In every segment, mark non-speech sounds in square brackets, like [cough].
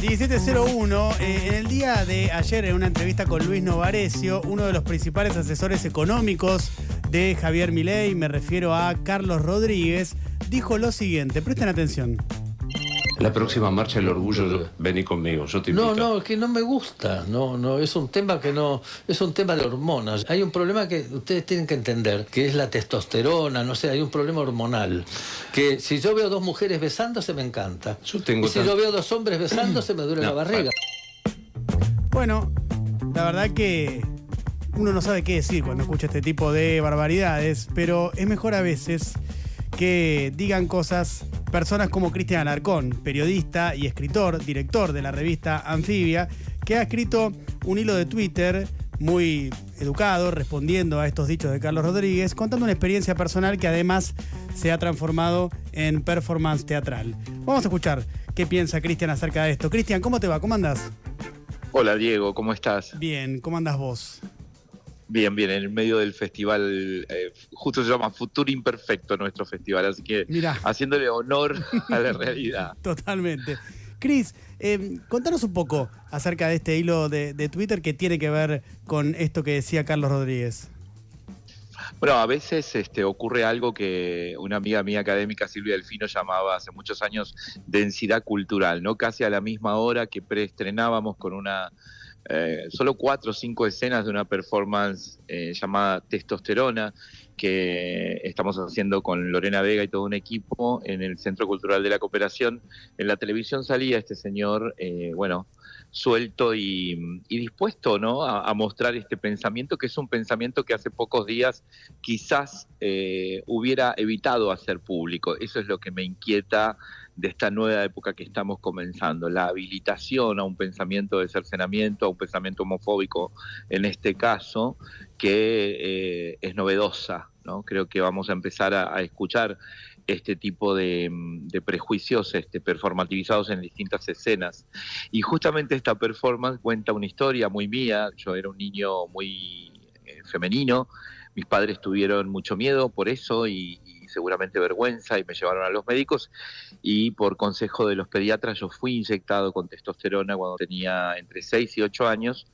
1701, eh, en el día de ayer, en una entrevista con Luis Novarecio, uno de los principales asesores económicos de Javier Milei, me refiero a Carlos Rodríguez, dijo lo siguiente, presten atención. La próxima marcha del orgullo, yo- vení conmigo, yo te invito. No, no, es que no me gusta. No, no, es un tema que no, es un tema de hormonas. Hay un problema que ustedes tienen que entender, que es la testosterona, no sé, hay un problema hormonal. Que si yo veo dos mujeres besándose me encanta. Yo tengo y si tan- yo veo dos hombres besándose me duele la barriga. Bueno, la verdad que uno no sabe qué decir cuando escucha este tipo de barbaridades, pero es mejor a veces que digan cosas personas como Cristian Alarcón, periodista y escritor, director de la revista Anfibia, que ha escrito un hilo de Twitter muy educado, respondiendo a estos dichos de Carlos Rodríguez, contando una experiencia personal que además se ha transformado en performance teatral. Vamos a escuchar qué piensa Cristian acerca de esto. Cristian, ¿cómo te va? ¿Cómo andás? Hola Diego, ¿cómo estás? Bien, ¿cómo andas vos? Bien, bien, en el medio del festival, eh, justo se llama Futuro Imperfecto nuestro festival, así que Mirá. haciéndole honor a la [laughs] realidad. Totalmente. Cris, eh, contanos un poco acerca de este hilo de, de Twitter que tiene que ver con esto que decía Carlos Rodríguez. Bueno, a veces este, ocurre algo que una amiga mía académica, Silvia Delfino, llamaba hace muchos años densidad cultural, ¿no? Casi a la misma hora que preestrenábamos con una eh, solo cuatro o cinco escenas de una performance eh, llamada Testosterona, que estamos haciendo con Lorena Vega y todo un equipo en el Centro Cultural de la Cooperación. En la televisión salía este señor, eh, bueno, suelto y, dispuesto ¿no? a, mostrar este pensamiento, que es un pensamiento que hace pocos días quizás hubiera evitado hacer público. Eso es lo que me inquieta de esta nueva época que estamos comenzando, la habilitación a un pensamiento de cercenamiento, a un pensamiento homofóbico en este caso, que eh, es novedosa. ¿no? Creo que vamos a empezar a, escuchar este tipo de, prejuicios este, performativizados en distintas escenas. Y justamente esta performance cuenta una historia muy mía. Yo era un niño muy eh, femenino, mis padres tuvieron mucho miedo por eso y, seguramente vergüenza y me llevaron a los médicos y por consejo de los pediatras yo fui inyectado con testosterona cuando tenía entre 6 y 8 años.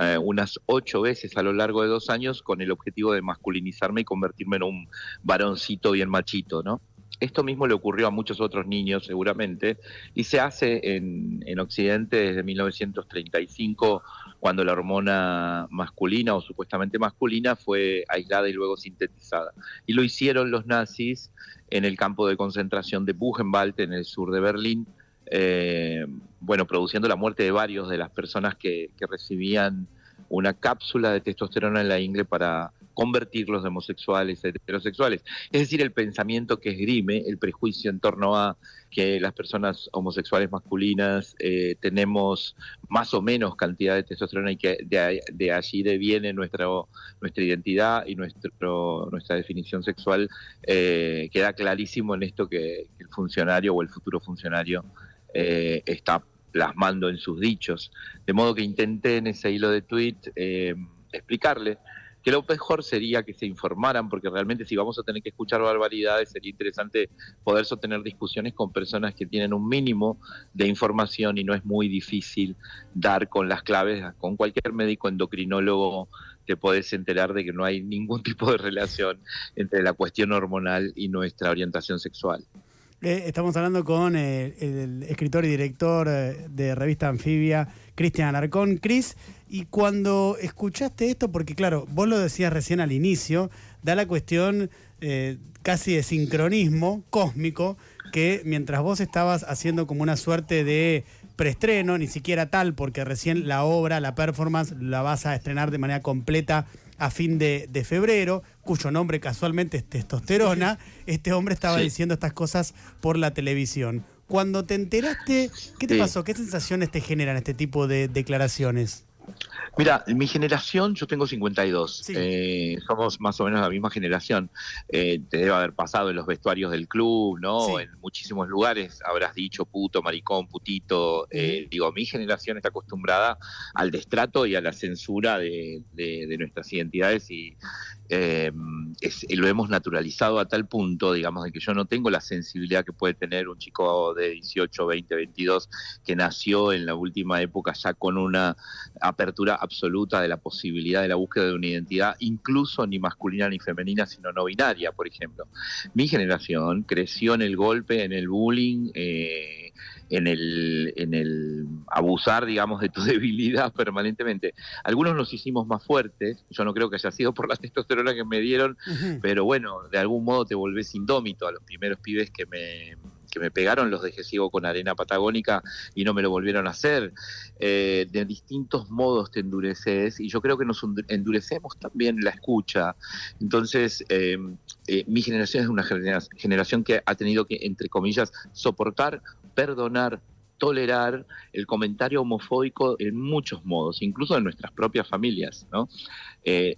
Eh, unas ocho veces a lo largo de dos años con el objetivo de masculinizarme y convertirme en un varoncito bien machito, ¿no? Esto mismo le ocurrió a muchos otros niños seguramente y se hace en, en Occidente desde 1935 cuando la hormona masculina o supuestamente masculina fue aislada y luego sintetizada. Y lo hicieron los nazis en el campo de concentración de Buchenwald en el sur de Berlín, eh, bueno, produciendo la muerte de varios de las personas que, que, recibían una cápsula de testosterona en la ingle para convertirlos de homosexuales a heterosexuales. Es decir, el pensamiento que esgrime, el prejuicio en torno a que las personas homosexuales masculinas eh, tenemos más o menos cantidad de testosterona y que de, de allí deviene nuestra, nuestra identidad y nuestro, nuestra definición sexual, eh, queda clarísimo en esto que, el funcionario o el futuro funcionario eh, está plasmando en sus dichos. De modo que intenté en ese hilo de tweet eh, explicarle que lo mejor sería que se informaran, porque realmente si vamos a tener que escuchar barbaridades, sería interesante poder sostener discusiones con personas que tienen un mínimo de información y no es muy difícil dar con las claves, con cualquier médico endocrinólogo te podés enterar de que no hay ningún [laughs] tipo de relación entre la cuestión hormonal y nuestra orientación sexual. Estamos hablando con eh, el escritor y director eh, de revista Anfibia, Cristian Alarcón. Cris, y cuando escuchaste esto, porque claro, vos lo decías recién al inicio, da la cuestión eh, casi de sincronismo cósmico, que mientras vos estabas haciendo como una suerte de preestreno, ni siquiera tal, porque recién la obra, la performance, la vas a estrenar de manera completa a fin de, de, febrero, cuyo nombre casualmente es testosterona, este hombre estaba sí. diciendo estas cosas por la televisión. Cuando te enteraste, ¿qué te sí. pasó? ¿Qué sensaciones te generan este tipo de declaraciones? Mira, mi generación, yo tengo 52, sí. eh, somos más o menos la misma generación. Eh, te debe haber pasado en los vestuarios del club, ¿no? Sí. En muchísimos lugares habrás dicho puto, maricón, putito. Eh, digo, mi generación está acostumbrada al destrato y a la censura de, de, de nuestras identidades y eh, lo hemos naturalizado a tal punto, digamos, de que yo no tengo la sensibilidad que puede tener un chico de 18, 20, 22 que nació en la última época ya con una apertura absoluta de la posibilidad de la búsqueda de una identidad, incluso ni masculina ni femenina, sino no binaria, por ejemplo. Mi generación creció en el golpe, en el bullying. Eh, en el, en el abusar, digamos, de tu [laughs] debilidad permanentemente. Algunos nos hicimos más fuertes, yo no creo que haya sido por la testosterona que me dieron, pero bueno, de algún modo te volvés indómito a los primeros pibes que me que me pegaron los dejé ciego con arena patagónica y no me lo volvieron a hacer. Eh, de distintos modos te endureces y yo creo que nos endurecemos también la escucha. Entonces, eh, eh, mi generación es una generación que ha tenido que, entre comillas, soportar, perdonar, tolerar el comentario homofóbico en muchos modos, incluso en nuestras propias familias. ¿no?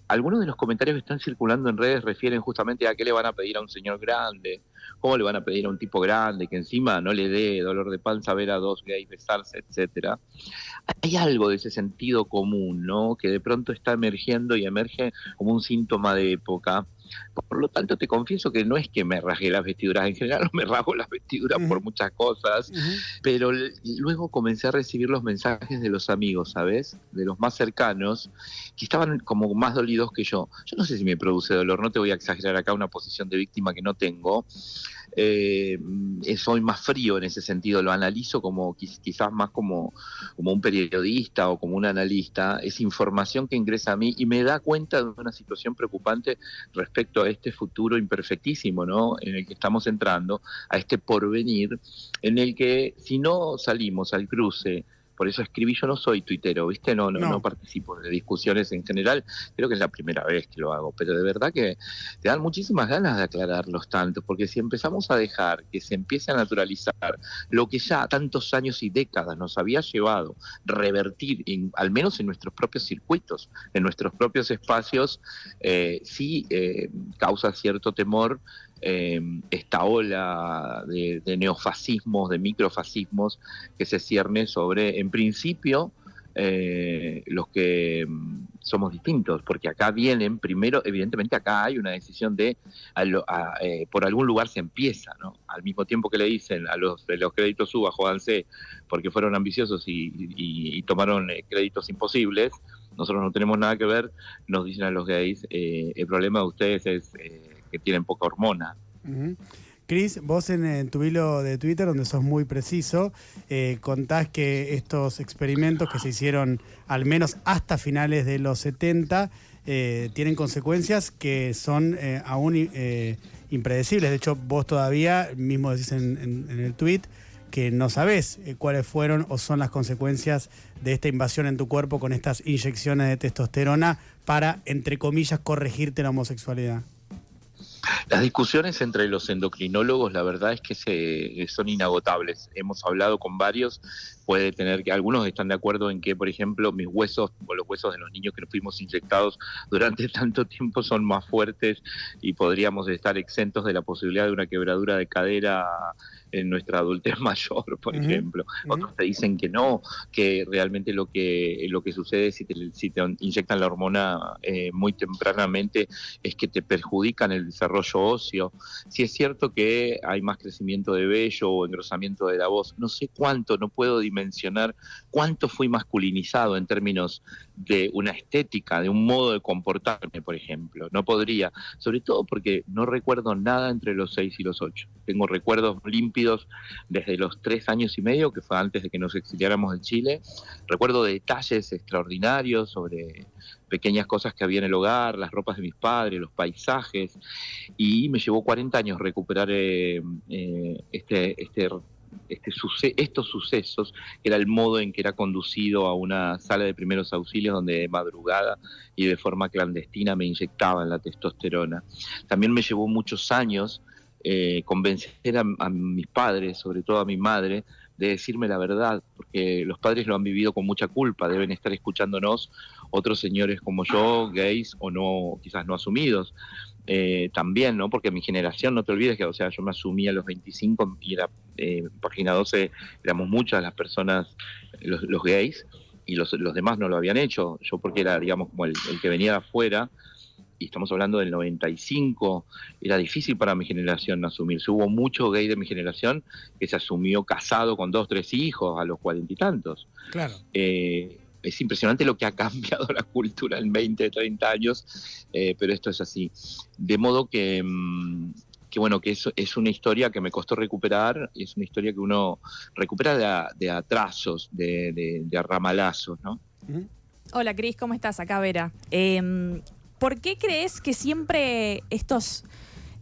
algunos de los comentarios que están circulando en redes refieren justamente a qué le van a pedir a un señor grande, ¿Cómo le van a pedir a un tipo grande que encima no le dé dolor de panza ver a dos gays besarse, etcétera? Hay algo de ese sentido común, ¿no? Que de pronto está emergiendo y emerge como un síntoma de época por lo tanto, te confieso que no es que me rasgué las vestiduras, en general no me rasgo las vestiduras por muchas cosas, pero luego comencé a recibir los mensajes de los amigos, ¿sabes? De los más cercanos, que estaban como más dolidos que yo. Yo no sé si me produce dolor, no te voy a exagerar acá una posición de víctima que no tengo, eh, soy más frío en ese sentido, lo analizo como quizás más como, como un periodista o como un analista, es información que ingresa a mí y me da cuenta de una situación preocupante respecto a este futuro imperfectísimo, ¿no? En el que estamos entrando, a este porvenir, en el que si no salimos al cruce por eso escribí, yo no soy tuitero, ¿viste? No, no, no, participo de discusiones en general, creo que es la primera vez que lo hago, pero de verdad que te dan muchísimas ganas de aclararlos tanto, porque si empezamos a dejar que se empiece a naturalizar lo que ya tantos años y décadas nos había llevado revertir, al menos en nuestros propios circuitos, en nuestros propios espacios, eh, sí eh, causa cierto temor eh, esta ola de, neofascismos, de microfascismos que se cierne sobre, en principio, eh, los que mm, somos distintos, porque acá vienen, primero, evidentemente acá hay una decisión de, eh, por algún lugar se empieza, ¿no? Al mismo tiempo que le dicen a los de los créditos suba, jódanse, porque fueron ambiciosos y, tomaron créditos imposibles, nosotros no tenemos nada que ver, nos dicen a los gays, el problema de ustedes es que tienen poca hormona. Cris, vos en, tu hilo de Twitter, donde sos muy preciso, eh, contás que estos experimentos que se hicieron al menos hasta finales de los 70 eh, tienen consecuencias que son eh, aún impredecibles. De hecho, vos todavía, mismo decís en, en el tweet, que no sabés cuáles fueron o son las consecuencias de esta invasión en tu cuerpo con estas inyecciones de testosterona para, entre comillas, corregirte la homosexualidad. Las discusiones entre los endocrinólogos, la verdad es que se, son inagotables. Hemos hablado con varios, puede tener que algunos están de acuerdo en que, por ejemplo, mis huesos o los huesos de los niños que nos fuimos inyectados durante [laughs] tanto tiempo son más fuertes y podríamos estar exentos de la posibilidad de una quebradura de cadera en nuestra adultez [laughs] mayor, por ejemplo. Otros te dicen que no, que realmente lo que lo que sucede si te, si te inyectan la hormona eh, muy tempranamente es que te perjudican el desarrollo óseo. Si es cierto que hay más crecimiento de vello o engrosamiento de la voz, no sé cuánto, no puedo dimensionar cuánto fui masculinizado en términos de una estética, de un modo de comportarme, por ejemplo. No podría, sobre todo porque no recuerdo nada entre los seis y los ocho. Tengo recuerdos límpidos desde los tres años y medio, que fue antes de que nos exiliáramos de Chile. Recuerdo detalles extraordinarios sobre pequeñas cosas que había en el hogar, las ropas de mis padres, los paisajes, y me llevó 40 años recuperar eh, eh, este, este este estos sucesos, que era el modo en que era conducido a una sala de primeros auxilios donde de madrugada y de forma clandestina me inyectaban la testosterona. También me llevó muchos años eh, convencer a, mis padres, sobre todo a mi madre, de decirme la verdad, porque los padres lo han vivido con mucha culpa, deben estar escuchándonos otros señores como yo, gays o no, quizás no asumidos. Eh, también, ¿no? Porque mi generación, no te olvides que, o sea, yo me asumí a los 25 y era, eh, página 12, éramos muchas las personas, los, gays, y los, los demás no lo habían hecho. Yo porque era, digamos, como el, que venía de afuera, y estamos hablando del 95, era difícil para mi generación asumirse. Hubo mucho gay de mi generación que se asumió casado con dos, tres hijos a los cuarenta y tantos. Claro. Eh, es impresionante lo que ha [laughs] cambiado la cultura en 20, 30 años, eh, pero esto es así. De modo que, mm, que bueno, que eso es una historia que me costó recuperar, y es una historia que uno recupera de, atrasos, de, de, de arramalazos, ¿no? Hola Cris, ¿cómo estás? Acá Vera. Eh, ¿Por qué crees que siempre estos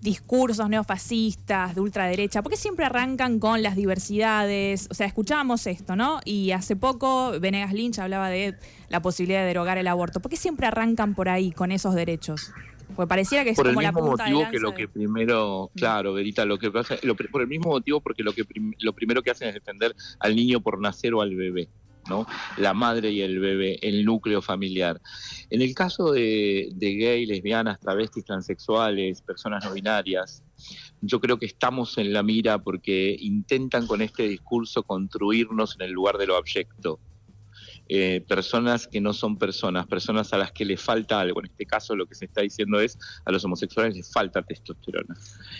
discursos neofascistas de ultraderecha, por qué siempre arrancan con las diversidades? O sea, escuchábamos esto, ¿no? Y hace poco Venegas Lynch hablaba de la posibilidad de derogar el aborto. ¿Por qué siempre arrancan por ahí con esos derechos? Porque pareciera que es por el la mismo punta motivo que lo que primero, claro, Verita, lo que pasa, lo por el mismo motivo porque lo que prim- lo primero que hacen es defender al niño por nacer o al bebé, ¿no? La madre y el bebé, el núcleo familiar. En el caso de, de gay, lesbianas, travestis, transexuales, personas no binarias, yo creo que estamos en la mira porque intentan con este discurso construirnos en el lugar de lo abyecto. Eh, personas que no son personas, personas a las que les falta algo. En este caso lo que se está diciendo es a los homosexuales les falta testosterona.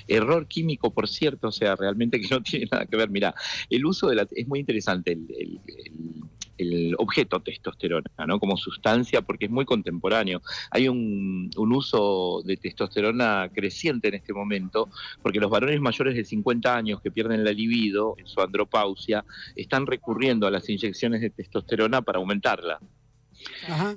Error químico, por cierto, o sea, realmente que no tiene nada que ver. Mira, el uso de la... Es muy interesante el, el- el- el objeto testosterona, ¿no? Como sustancia, porque es muy contemporáneo. Hay un, un uso de testosterona creciente en este momento, porque los varones mayores de 50 años que pierden la libido, en su andropausia, están recurriendo a las inyecciones de testosterona para aumentarla.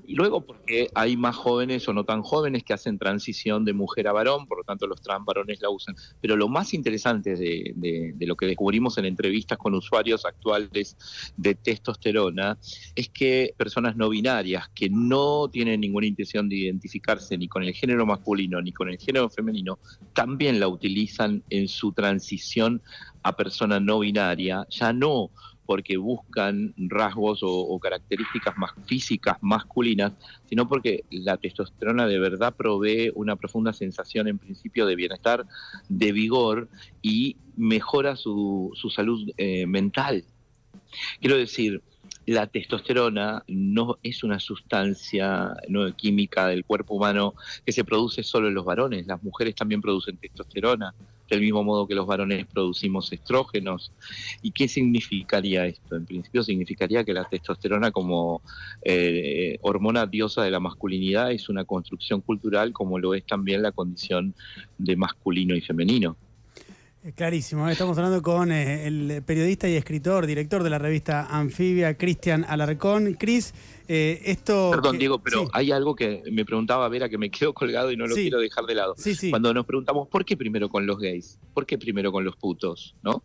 Y luego porque hay más jóvenes o no tan jóvenes que hacen transición de mujer a varón, por lo tanto los trans varones la usan. Pero lo más interesante de, de- de lo que descubrimos en entrevistas con usuarios actuales de testosterona es que personas no binarias que no tienen ninguna intención de identificarse ni con el género masculino ni con el género femenino, también la utilizan en su transición a persona no binaria, ya no porque buscan rasgos o, características más físicas masculinas, sino porque la testosterona de verdad provee una profunda sensación en principio de bienestar, de vigor y mejora su, su salud eh, mental. Quiero decir, la testosterona no es una sustancia no, química del cuerpo humano que se produce solo en los varones, las mujeres también producen testosterona, del mismo modo que los varones producimos estrógenos. ¿Y qué significaría esto? En principio significaría que la testosterona como eh, hormona diosa de la masculinidad es una construcción cultural como lo es también la condición de masculino y femenino. Eh, Clarísimo, estamos hablando con eh, el periodista y escritor, director de la revista Anfibia, Cristian Alarcón. Cris, eh, esto... Perdón, que- Diego, pero sí, hay algo que me preguntaba Vera que me quedo colgado y no lo Sí. quiero dejar de lado. sí, sí. Cuando nos preguntamos por qué primero con los gays, por qué primero con los putos, ¿no?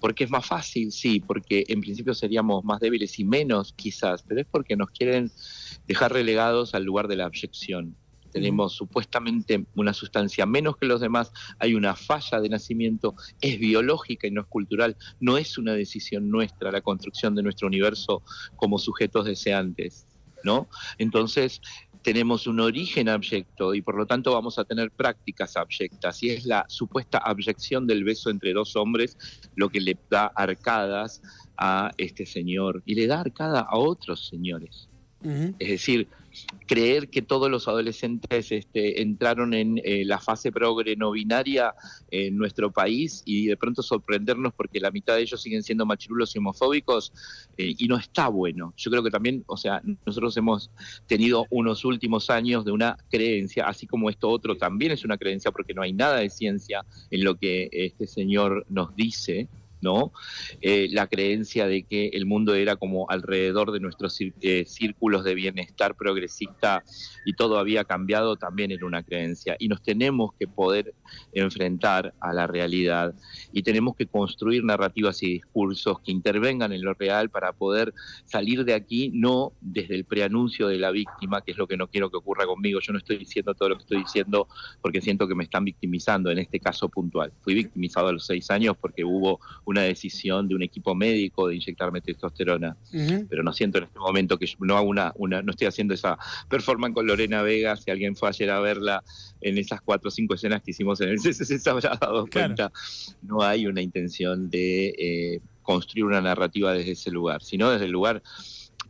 Porque es más fácil, sí, porque en principio seríamos más débiles y menos quizás, pero es porque nos quieren dejar relegados al lugar de la abyección. Tenemos supuestamente una sustancia menos que los demás, hay una falla de nacimiento, es biológica y no es cultural, no es una decisión nuestra la construcción de nuestro universo como sujetos deseantes, ¿no? Entonces, tenemos un origen abyecto y por lo tanto vamos a tener prácticas abyectas y es la supuesta abyección del beso entre dos hombres lo que le da arcadas a este señor y le da arcada a otros señores. Es decir, creer que todos los adolescentes este, entraron en eh, la fase progre no binaria en nuestro país y de pronto sorprendernos porque la mitad de ellos siguen siendo machirulos y homofóbicos eh, y no está bueno. Yo creo que también, o sea, nosotros hemos tenido unos últimos años de una creencia, así como esto otro también es una creencia porque no hay nada de ciencia en lo que este señor nos dice. ¿No? Eh, la creencia de que el mundo era como alrededor de nuestros eh, círculos de bienestar progresista y todo había cambiado también era una creencia. Y nos tenemos que poder enfrentar a la realidad y tenemos que construir narrativas y discursos que intervengan en lo real para poder salir de aquí, no desde el preanuncio de la víctima, que es lo que no quiero que ocurra conmigo. Yo no estoy diciendo todo lo que estoy diciendo porque siento que me están victimizando en este caso puntual. Fui victimizado a los seis años porque hubo una decisión de un equipo médico de inyectarme testosterona, pero no siento en este momento que yo no hago una, una no estoy haciendo esa performance con Lorena Vega, si alguien fue ayer a verla en esas cuatro o cinco escenas que hicimos en el CCC se habrá dado Claro. cuenta, no hay una intención de eh, construir una narrativa desde ese lugar, sino desde el lugar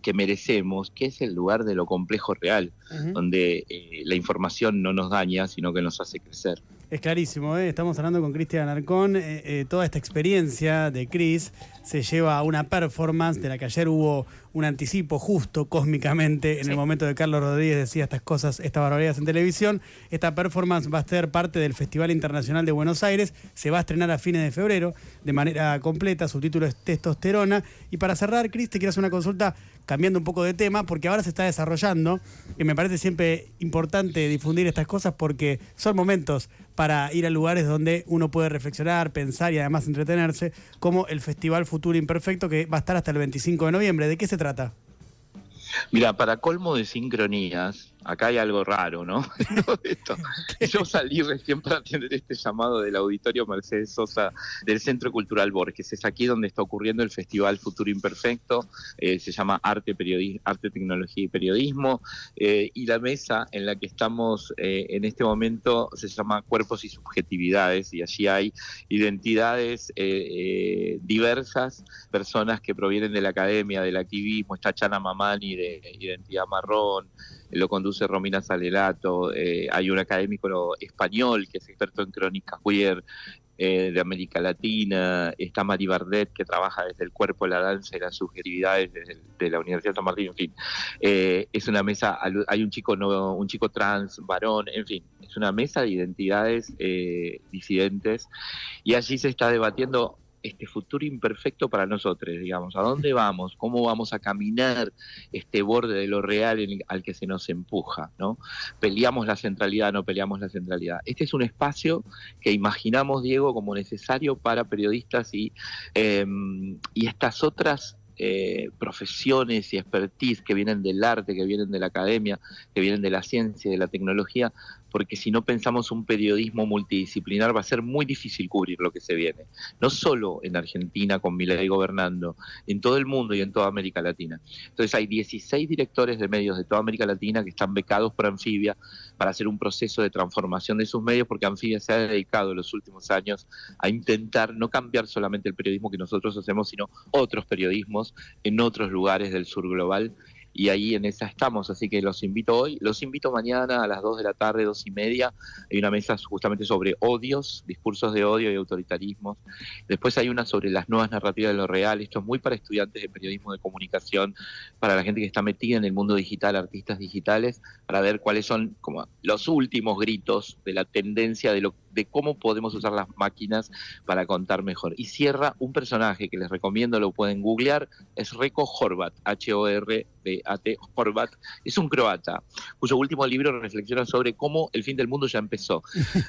que merecemos, que es el lugar de lo complejo real, donde eh, la información no nos daña, sino que nos hace crecer. Es clarísimo, ¿eh? estamos hablando con Cristian Arcón. Eh, eh, toda esta experiencia de Chris se lleva a una performance de la que ayer hubo un anticipo justo cósmicamente en el momento de Carlos Rodríguez decía estas cosas, estas barbaridades en televisión. Esta performance va a ser parte del Festival Internacional de Buenos Aires, se va a estrenar a fines de febrero de manera completa, su título es Testosterona. Y para cerrar, Chris, te quiero hacer una consulta cambiando un poco de tema, porque ahora se está desarrollando, y me parece siempre importante difundir estas cosas porque son momentos para ir a lugares donde uno puede reflexionar, pensar y además entretenerse, como el Festival Futuro Imperfecto que va a estar hasta el 25 de noviembre. ¿De qué se trata? Mira, para colmo de sincronías, acá hay algo raro, ¿no? [laughs] Esto. [laughs] Yo salí recién para atender este llamado del auditorio Mercedes Sosa del Centro Cultural Borges. Es aquí donde está ocurriendo el Festival Futuro Imperfecto. eh, se llama Arte, Periodi- Arte, Tecnología y Periodismo. eh, y la mesa en la que estamos eh, en este momento se llama Cuerpos y Subjetividades. Y allí hay identidades diversas, personas que provienen de la academia, del activismo. Está Chana Mamani de Identidad Marrón lo conduce Romina Salelato, eh, hay un académico español que es experto en crónica queer eh, de América Latina, está Mari Bardet que trabaja desde el cuerpo, la danza y las subjetividades de la Universidad de San Martín, en fin, Eh, es una mesa, hay un chico no, un chico trans, varón, en fin, es una mesa de identidades disidentes y allí se está debatiendo este futuro imperfecto para nosotros, digamos, a dónde vamos, cómo vamos a caminar este borde de lo real al que se nos empuja, ¿no? Peleamos la centralidad, no peleamos la centralidad. Este es un espacio que imaginamos, Diego, como necesario para periodistas y, eh, y estas otras eh, profesiones y expertise que vienen del arte, que vienen de la academia, que vienen de la ciencia y de la tecnología, porque si no pensamos un periodismo multidisciplinar va a ser muy difícil cubrir lo que se viene. No solo en Argentina con Milei gobernando, en todo el mundo y en toda América Latina. Entonces hay 16 directores de medios de toda América Latina que están becados por Anfibia para hacer un proceso de transformación de sus medios, porque Anfibia se ha dedicado en los últimos años a intentar no cambiar solamente el periodismo que nosotros hacemos, sino otros periodismos en otros lugares del sur global. Y ahí en esa estamos, así que los invito hoy, los invito mañana a las 2 de la tarde, dos y media. Hay una mesa justamente sobre odios, discursos de odio y autoritarismos. Después hay una sobre las nuevas narrativas de lo real. Esto es muy para estudiantes de periodismo de comunicación, para la gente que está metida en el mundo digital, artistas digitales, para ver cuáles son como los últimos gritos de la tendencia de lo de cómo podemos usar las máquinas para contar mejor. Y cierra un personaje que les recomiendo, lo pueden googlear, es Reko Horvat, H-O-R-B-A-T, Horvat, es un croata, cuyo último libro reflexiona sobre cómo el fin del mundo ya empezó.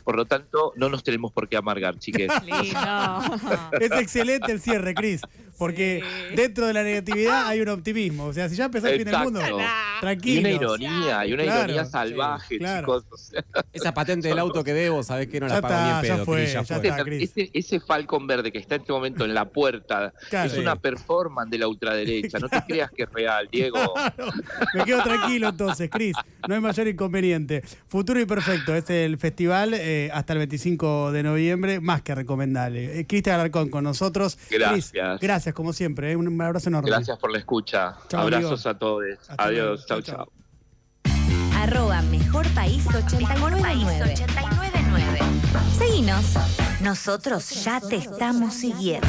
Por lo tanto, no nos tenemos por qué amargar, chiques. [laughs] Es excelente el cierre, Cris, porque Sí. dentro de la negatividad [laughs] hay un optimismo. O sea, si ya empezó el fin del mundo, Exacto. Y tranquilo. una ironía, y una Claro, ironía sí, salvaje, claro. chicos. o sea, Esa patente del auto que debo, sabés que no Ya la pago ni en ya fue, ya ya fue. está. Ese, ese Falcon verde que está en este momento en la puerta Claro. es una performance de la ultraderecha. No te [laughs] creas que es real, Diego. Claro. Me quedo tranquilo entonces, Cris. No hay mayor inconveniente. Futuro y Perfecto es el festival eh, hasta el 25 de noviembre, más que recomendable. Eh, Cristian Alarcón con nosotros. Cris, Gracias. Gracias, como siempre. eh, Un abrazo enorme. Gracias por la escucha. Chao, Abrazos amigo. a todos. Hasta Adiós. Chau, chau. Arroba Mejor País 899. Seguinos. Nosotros ya te estamos siguiendo.